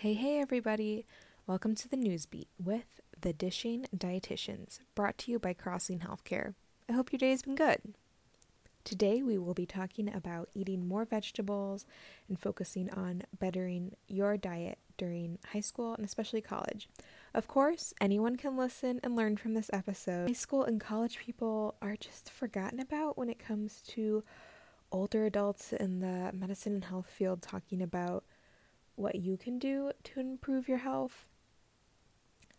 Hey, hey, everybody! Welcome to the Newsbeat with the Dishing Dietitians, brought to you by Crossing Healthcare. I hope your day has been good. Today, we will be talking about eating more vegetables and focusing on bettering your diet during high school and especially college. Of course, anyone can listen and learn from this episode. High school and college people are just forgotten about when it comes to older adults in the medicine and health field talking about what you can do to improve your health.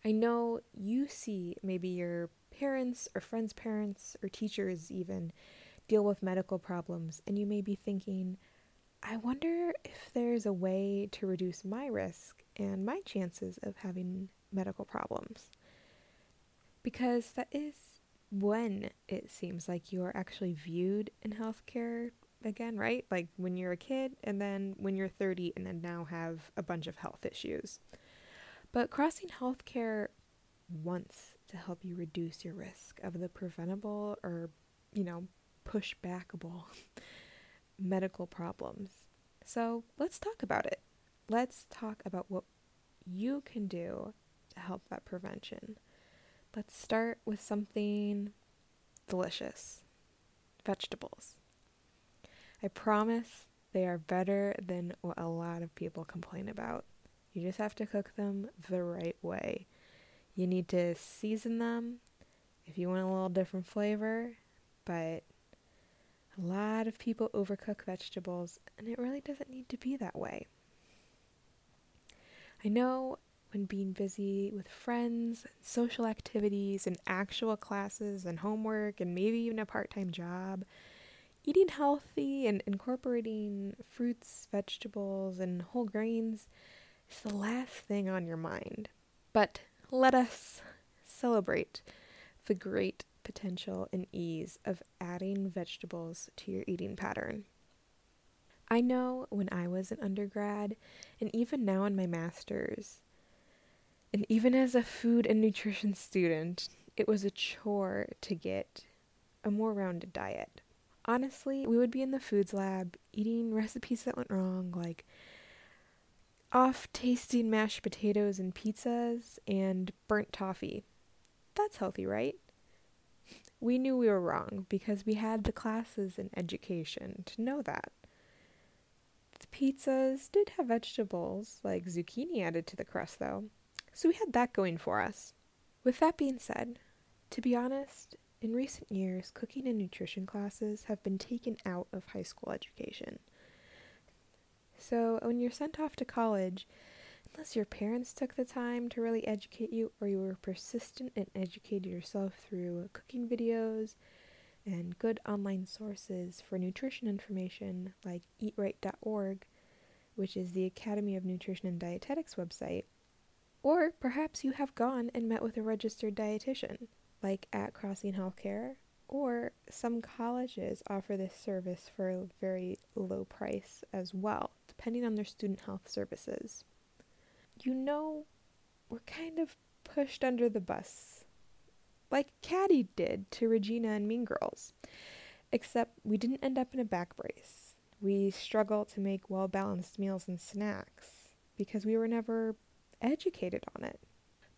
I know you see maybe your parents or friends' parents or teachers even deal with medical problems, and you may be thinking, I wonder if there's a way to reduce my risk and my chances of having medical problems. Because that is when it seems like you are actually viewed in healthcare again, right? Like when you're a kid and then when you're 30 and then now have a bunch of health issues. But crossing healthcare wants to help you reduce your risk of the preventable or, you know, push backable medical problems. So let's talk about it. Let's talk about what you can do to help that prevention. Let's start with something delicious vegetables. I promise they are better than what a lot of people complain about. You just have to cook them the right way. You need to season them if you want a little different flavor, but a lot of people overcook vegetables, and it really doesn't need to be that way. I know when being busy with friends, and social activities, and actual classes, and homework, and maybe even a part time job, eating healthy and incorporating fruits, vegetables, and whole grains is the last thing on your mind. But let us celebrate the great potential and ease of adding vegetables to your eating pattern. I know when I was an undergrad, and even now in my master's, and even as a food and nutrition student, it was a chore to get a more rounded diet honestly, we would be in the foods lab eating recipes that went wrong, like off tasting mashed potatoes and pizzas and burnt toffee. That's healthy, right? We knew we were wrong because we had the classes in education to know that. The pizzas did have vegetables, like zucchini added to the crust, though, so we had that going for us. With that being said, to be honest, in recent years, cooking and nutrition classes have been taken out of high school education. So, when you're sent off to college, unless your parents took the time to really educate you or you were persistent and educated yourself through cooking videos and good online sources for nutrition information like eatright.org, which is the Academy of Nutrition and Dietetics website, or perhaps you have gone and met with a registered dietitian like at Crossing Healthcare, or some colleges offer this service for a very low price as well, depending on their student health services. You know, we're kind of pushed under the bus, like Cady did to Regina and Mean Girls, except we didn't end up in a back brace. We struggle to make well balanced meals and snacks because we were never educated on it.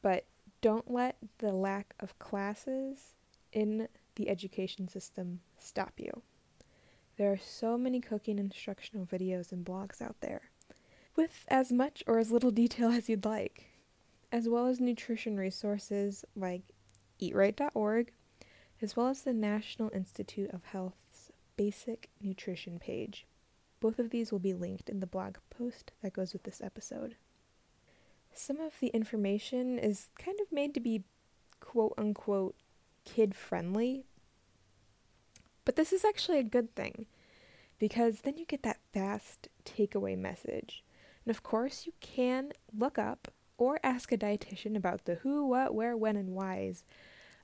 But don't let the lack of classes in the education system stop you. There are so many cooking instructional videos and blogs out there, with as much or as little detail as you'd like, as well as nutrition resources like eatright.org, as well as the National Institute of Health's Basic Nutrition page. Both of these will be linked in the blog post that goes with this episode some of the information is kind of made to be quote unquote kid friendly. But this is actually a good thing because then you get that fast takeaway message. And of course, you can look up or ask a dietitian about the who, what, where, when, and whys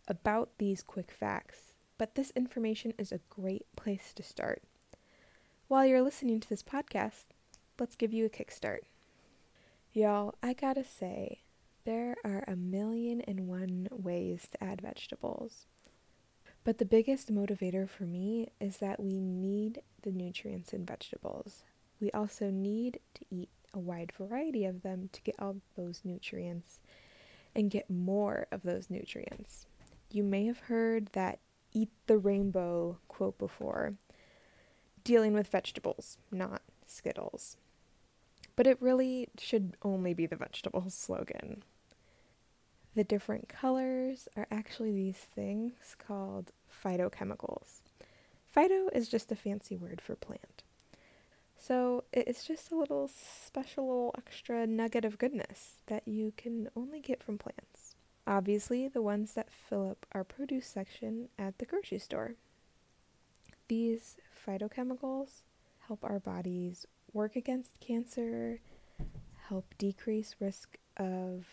about these quick facts. But this information is a great place to start. While you're listening to this podcast, let's give you a kickstart. Y'all, I gotta say, there are a million and one ways to add vegetables. But the biggest motivator for me is that we need the nutrients in vegetables. We also need to eat a wide variety of them to get all those nutrients and get more of those nutrients. You may have heard that eat the rainbow quote before, dealing with vegetables, not Skittles. But it really should only be the vegetables slogan. The different colors are actually these things called phytochemicals. Phyto is just a fancy word for plant. So it's just a little special little extra nugget of goodness that you can only get from plants. Obviously, the ones that fill up our produce section at the grocery store. These phytochemicals help our bodies work against cancer, help decrease risk of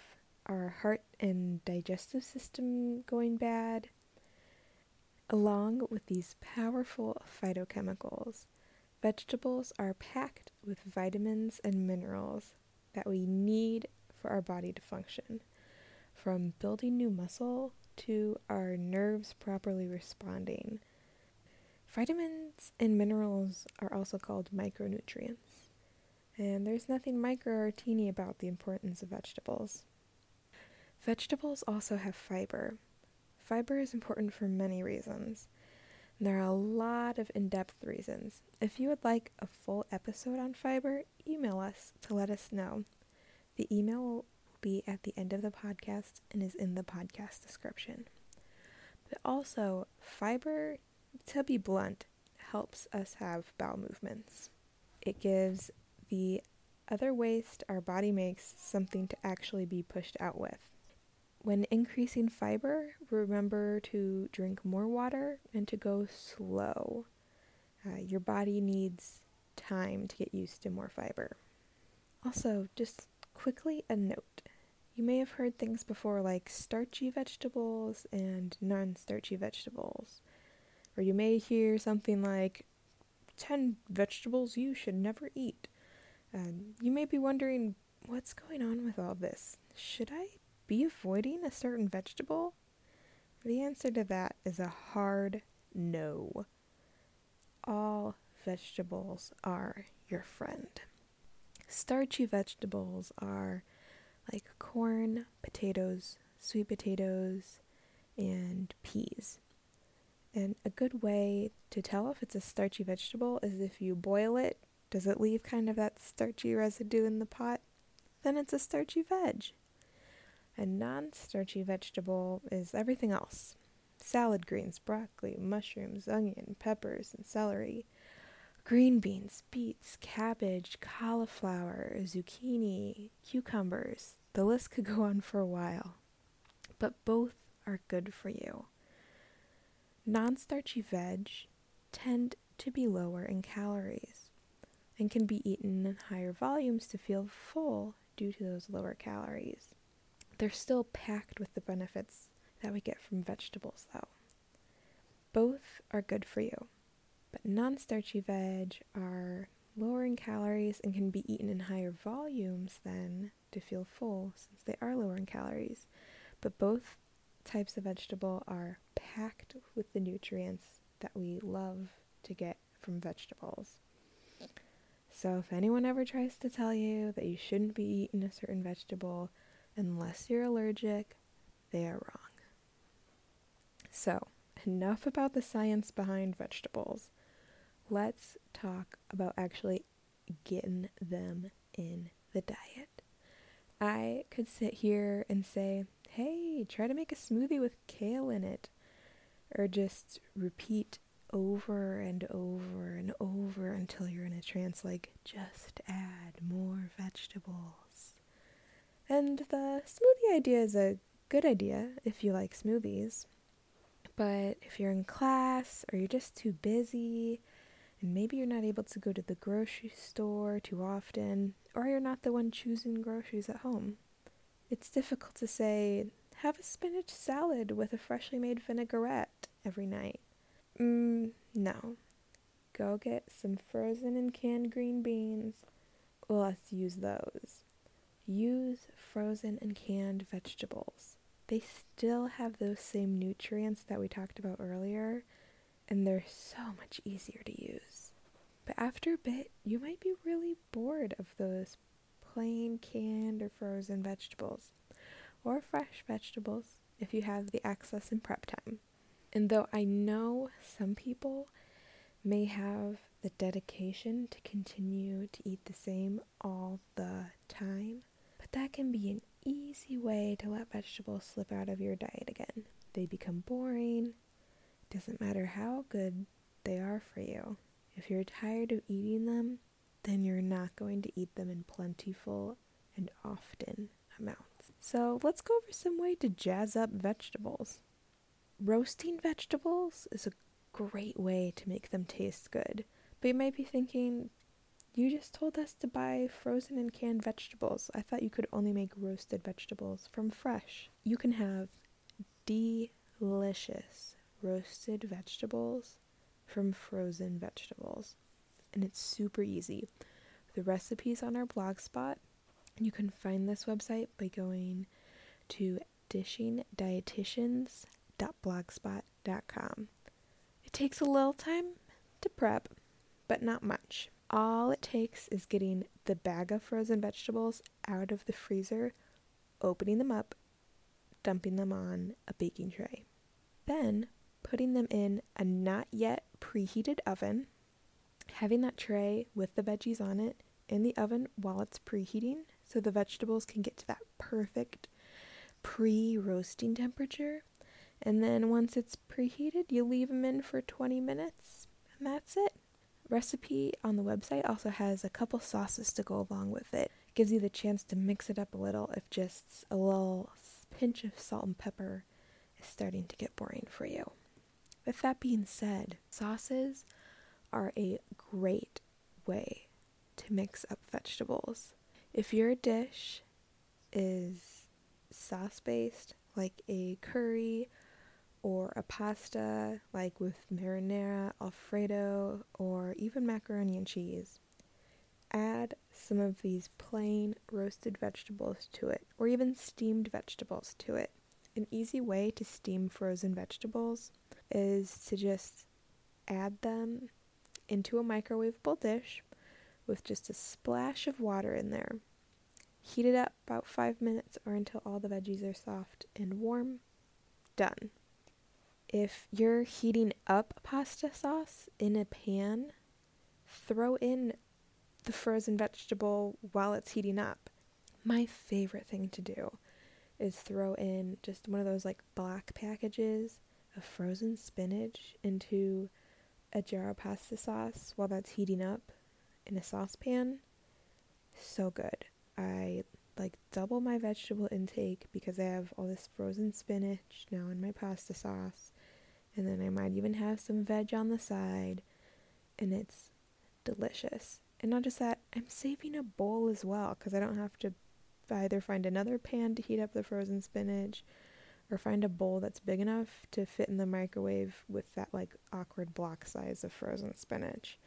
our heart and digestive system going bad. Along with these powerful phytochemicals, vegetables are packed with vitamins and minerals that we need for our body to function, from building new muscle to our nerves properly responding. Vitamins and minerals are also called micronutrients, and there's nothing micro or teeny about the importance of vegetables. Vegetables also have fiber. Fiber is important for many reasons. There are a lot of in depth reasons. If you would like a full episode on fiber, email us to let us know. The email will be at the end of the podcast and is in the podcast description. But also, fiber, to be blunt, helps us have bowel movements. It gives the other waste our body makes something to actually be pushed out with. When increasing fiber, remember to drink more water and to go slow. Uh, your body needs time to get used to more fiber. Also, just quickly a note. You may have heard things before like starchy vegetables and non starchy vegetables. Or you may hear something like 10 vegetables you should never eat. Um, you may be wondering what's going on with all this. Should I be avoiding a certain vegetable? The answer to that is a hard no. All vegetables are your friend. Starchy vegetables are like corn, potatoes, sweet potatoes, and peas. And a good way to tell if it's a starchy vegetable is if you boil it, does it leave kind of that starchy residue in the pot? Then it's a starchy veg. A non starchy vegetable is everything else salad greens, broccoli, mushrooms, onion, peppers, and celery, green beans, beets, cabbage, cauliflower, zucchini, cucumbers. The list could go on for a while. But both are good for you. Non starchy veg tend to be lower in calories and can be eaten in higher volumes to feel full due to those lower calories. They're still packed with the benefits that we get from vegetables, though. Both are good for you, but non starchy veg are lower in calories and can be eaten in higher volumes than to feel full since they are lower in calories. But both types of vegetable are packed with the nutrients that we love to get from vegetables. So if anyone ever tries to tell you that you shouldn't be eating a certain vegetable, Unless you're allergic, they are wrong. So, enough about the science behind vegetables. Let's talk about actually getting them in the diet. I could sit here and say, hey, try to make a smoothie with kale in it. Or just repeat over and over and over until you're in a trance like, just add more vegetables. And the smoothie idea is a good idea if you like smoothies. But if you're in class or you're just too busy, and maybe you're not able to go to the grocery store too often, or you're not the one choosing groceries at home, it's difficult to say, have a spinach salad with a freshly made vinaigrette every night. Mm, no. Go get some frozen and canned green beans. Let's use those. Use frozen and canned vegetables. They still have those same nutrients that we talked about earlier, and they're so much easier to use. But after a bit, you might be really bored of those plain canned or frozen vegetables, or fresh vegetables if you have the access and prep time. And though I know some people may have the dedication to continue to eat the same all the time, but that can be an easy way to let vegetables slip out of your diet again. They become boring. Doesn't matter how good they are for you. If you're tired of eating them, then you're not going to eat them in plentiful and often amounts. So let's go over some way to jazz up vegetables. Roasting vegetables is a great way to make them taste good. But you might be thinking, you just told us to buy frozen and canned vegetables. I thought you could only make roasted vegetables from fresh. You can have delicious roasted vegetables from frozen vegetables. And it's super easy. The recipe's on our blog spot. You can find this website by going to dishingdietitians.blogspot.com. It takes a little time to prep, but not much. All it takes is getting the bag of frozen vegetables out of the freezer, opening them up, dumping them on a baking tray. Then putting them in a not yet preheated oven, having that tray with the veggies on it in the oven while it's preheating so the vegetables can get to that perfect pre roasting temperature. And then once it's preheated, you leave them in for 20 minutes, and that's it recipe on the website also has a couple sauces to go along with it. Gives you the chance to mix it up a little if just a little pinch of salt and pepper is starting to get boring for you. With that being said, sauces are a great way to mix up vegetables. If your dish is sauce based, like a curry or a pasta like with marinara, alfredo, or even macaroni and cheese. Add some of these plain roasted vegetables to it, or even steamed vegetables to it. An easy way to steam frozen vegetables is to just add them into a microwavable dish with just a splash of water in there. Heat it up about five minutes or until all the veggies are soft and warm. Done. If you're heating up pasta sauce in a pan, throw in the frozen vegetable while it's heating up. My favorite thing to do is throw in just one of those like black packages of frozen spinach into a jar of pasta sauce while that's heating up in a saucepan. So good. I like double my vegetable intake because I have all this frozen spinach now in my pasta sauce and then I might even have some veg on the side, and it's delicious. And not just that, I'm saving a bowl as well because I don't have to either find another pan to heat up the frozen spinach or find a bowl that's big enough to fit in the microwave with that like awkward block size of frozen spinach.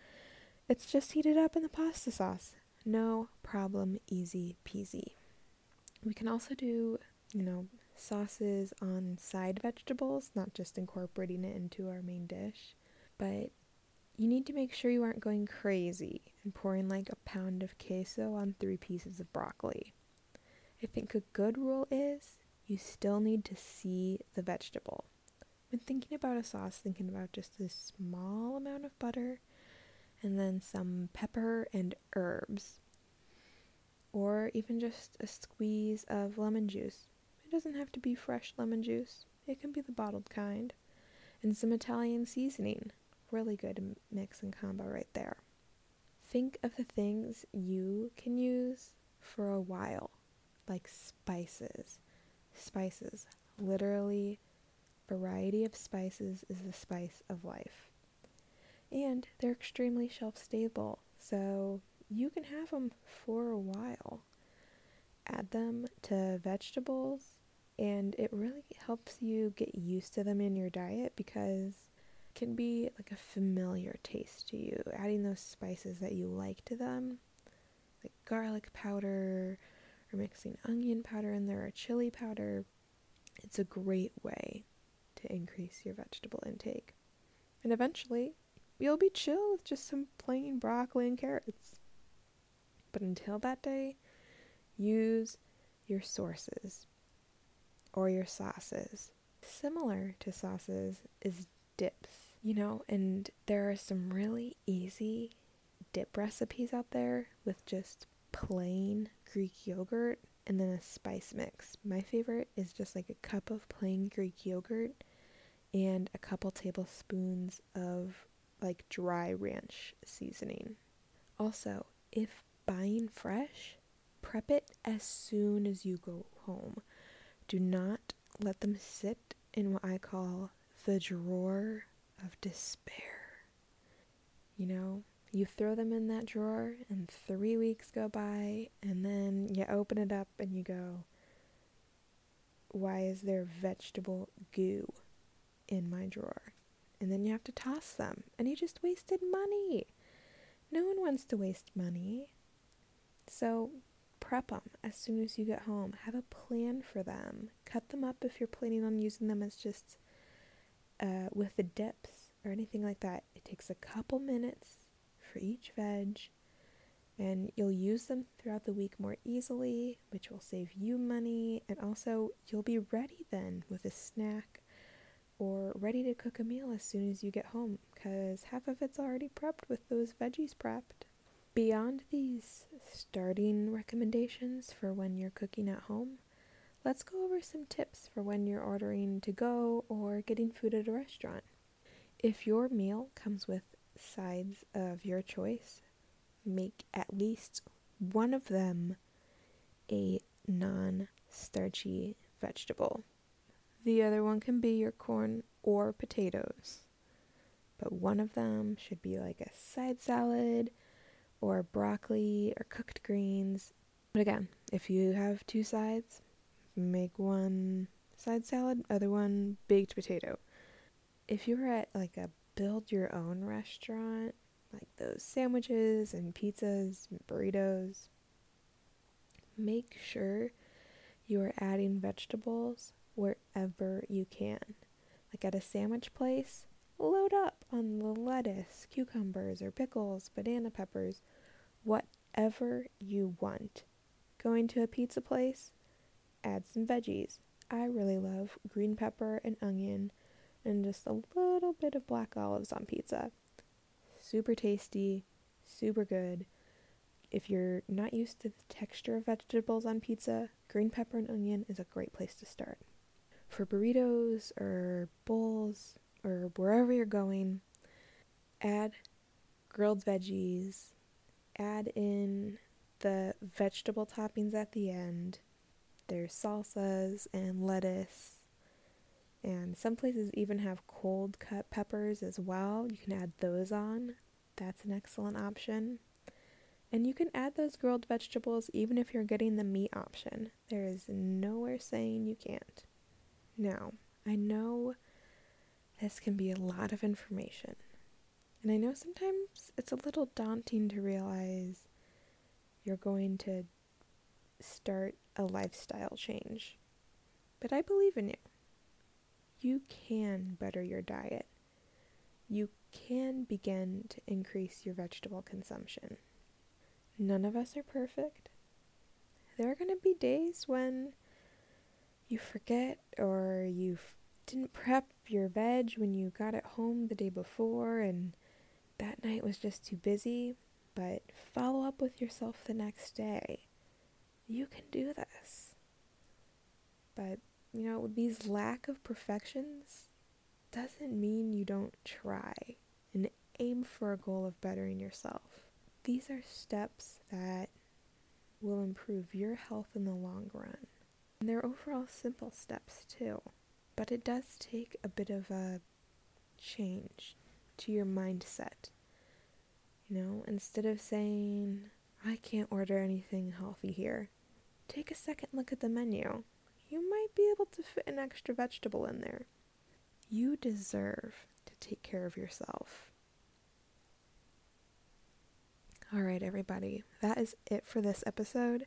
It's just heated up in the pasta sauce. No problem, easy peasy. We can also do, you know, sauces on side vegetables, not just incorporating it into our main dish. But you need to make sure you aren't going crazy and pouring like a pound of queso on three pieces of broccoli. I think a good rule is you still need to see the vegetable. When thinking about a sauce, thinking about just a small amount of butter and then some pepper and herbs, or even just a squeeze of lemon juice. It doesn't have to be fresh lemon juice, it can be the bottled kind. And some Italian seasoning. Really good mix and combo right there. Think of the things you can use for a while, like spices. Spices. Literally, variety of spices is the spice of life. And they're extremely shelf stable, so you can have them for a while. Add them to vegetables, and it really helps you get used to them in your diet because it can be like a familiar taste to you. Adding those spices that you like to them, like garlic powder or mixing onion powder in there or chili powder, it's a great way to increase your vegetable intake. And eventually, you'll be chill with just some plain broccoli and carrots. But until that day, use your sources or your sauces. Similar to sauces is dips, you know, and there are some really easy dip recipes out there with just plain Greek yogurt and then a spice mix. My favorite is just like a cup of plain Greek yogurt and a couple tablespoons of like dry ranch seasoning. Also, if buying fresh, prep it as soon as you go home. Do not let them sit in what I call the drawer of despair. You know, you throw them in that drawer, and three weeks go by, and then you open it up and you go, Why is there vegetable goo in my drawer? And then you have to toss them, and you just wasted money. No one wants to waste money. So prep them as soon as you get home. Have a plan for them. Cut them up if you're planning on using them as just uh, with the dips or anything like that. It takes a couple minutes for each veg, and you'll use them throughout the week more easily, which will save you money, and also you'll be ready then with a snack or ready to cook a meal as soon as you get home because half of it's already prepped with those veggies prepped. Beyond these starting recommendations for when you're cooking at home, let's go over some tips for when you're ordering to go or getting food at a restaurant. If your meal comes with sides of your choice, make at least one of them a non starchy vegetable. The other one can be your corn or potatoes, but one of them should be like a side salad or broccoli or cooked greens. But again, if you have two sides, make one side salad, other one baked potato. If you're at like a build your own restaurant, like those sandwiches and pizzas and burritos, make sure you are adding vegetables wherever you can. Like at a sandwich place, load up on the lettuce, cucumbers, or pickles, banana peppers, whatever you want. Going to a pizza place, add some veggies. I really love green pepper and onion and just a little bit of black olives on pizza. Super tasty, super good. If you're not used to the texture of vegetables on pizza, green pepper and onion is a great place to start. For burritos or bowls or wherever you're going, add grilled veggies, add in the vegetable toppings at the end. There's salsas and lettuce and some places even have cold cut peppers as well. You can add those on. That's an excellent option. And you can add those grilled vegetables even if you're getting the meat option. There is nowhere saying you can't. Now, I know this can be a lot of information. And I know sometimes it's a little daunting to realize you're going to start a lifestyle change. But I believe in you you can better your diet. You can begin to increase your vegetable consumption. None of us are perfect. There are going to be days when you forget or you didn't prep your veg when you got it home the day before and that night was just too busy, but follow up with yourself the next day. You can do this. But you know, these lack of perfections doesn't mean you don't try and aim for a goal of bettering yourself. These are steps that will improve your health in the long run. And they're overall simple steps too. But it does take a bit of a change to your mindset. You know, instead of saying, I can't order anything healthy here, take a second look at the menu might be able to fit an extra vegetable in there. You deserve to take care of yourself. All right, everybody, that is it for this episode.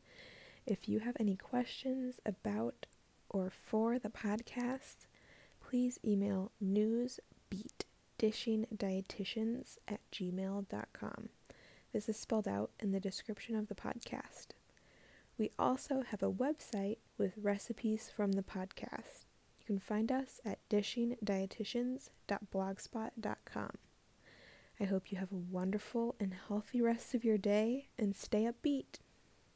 If you have any questions about or for the podcast, please email newsbeatdishingdietitians at gmail.com. This is spelled out in the description of the podcast. We also have a website with recipes from the podcast. You can find us at dishingdietitians.blogspot.com. I hope you have a wonderful and healthy rest of your day and stay upbeat.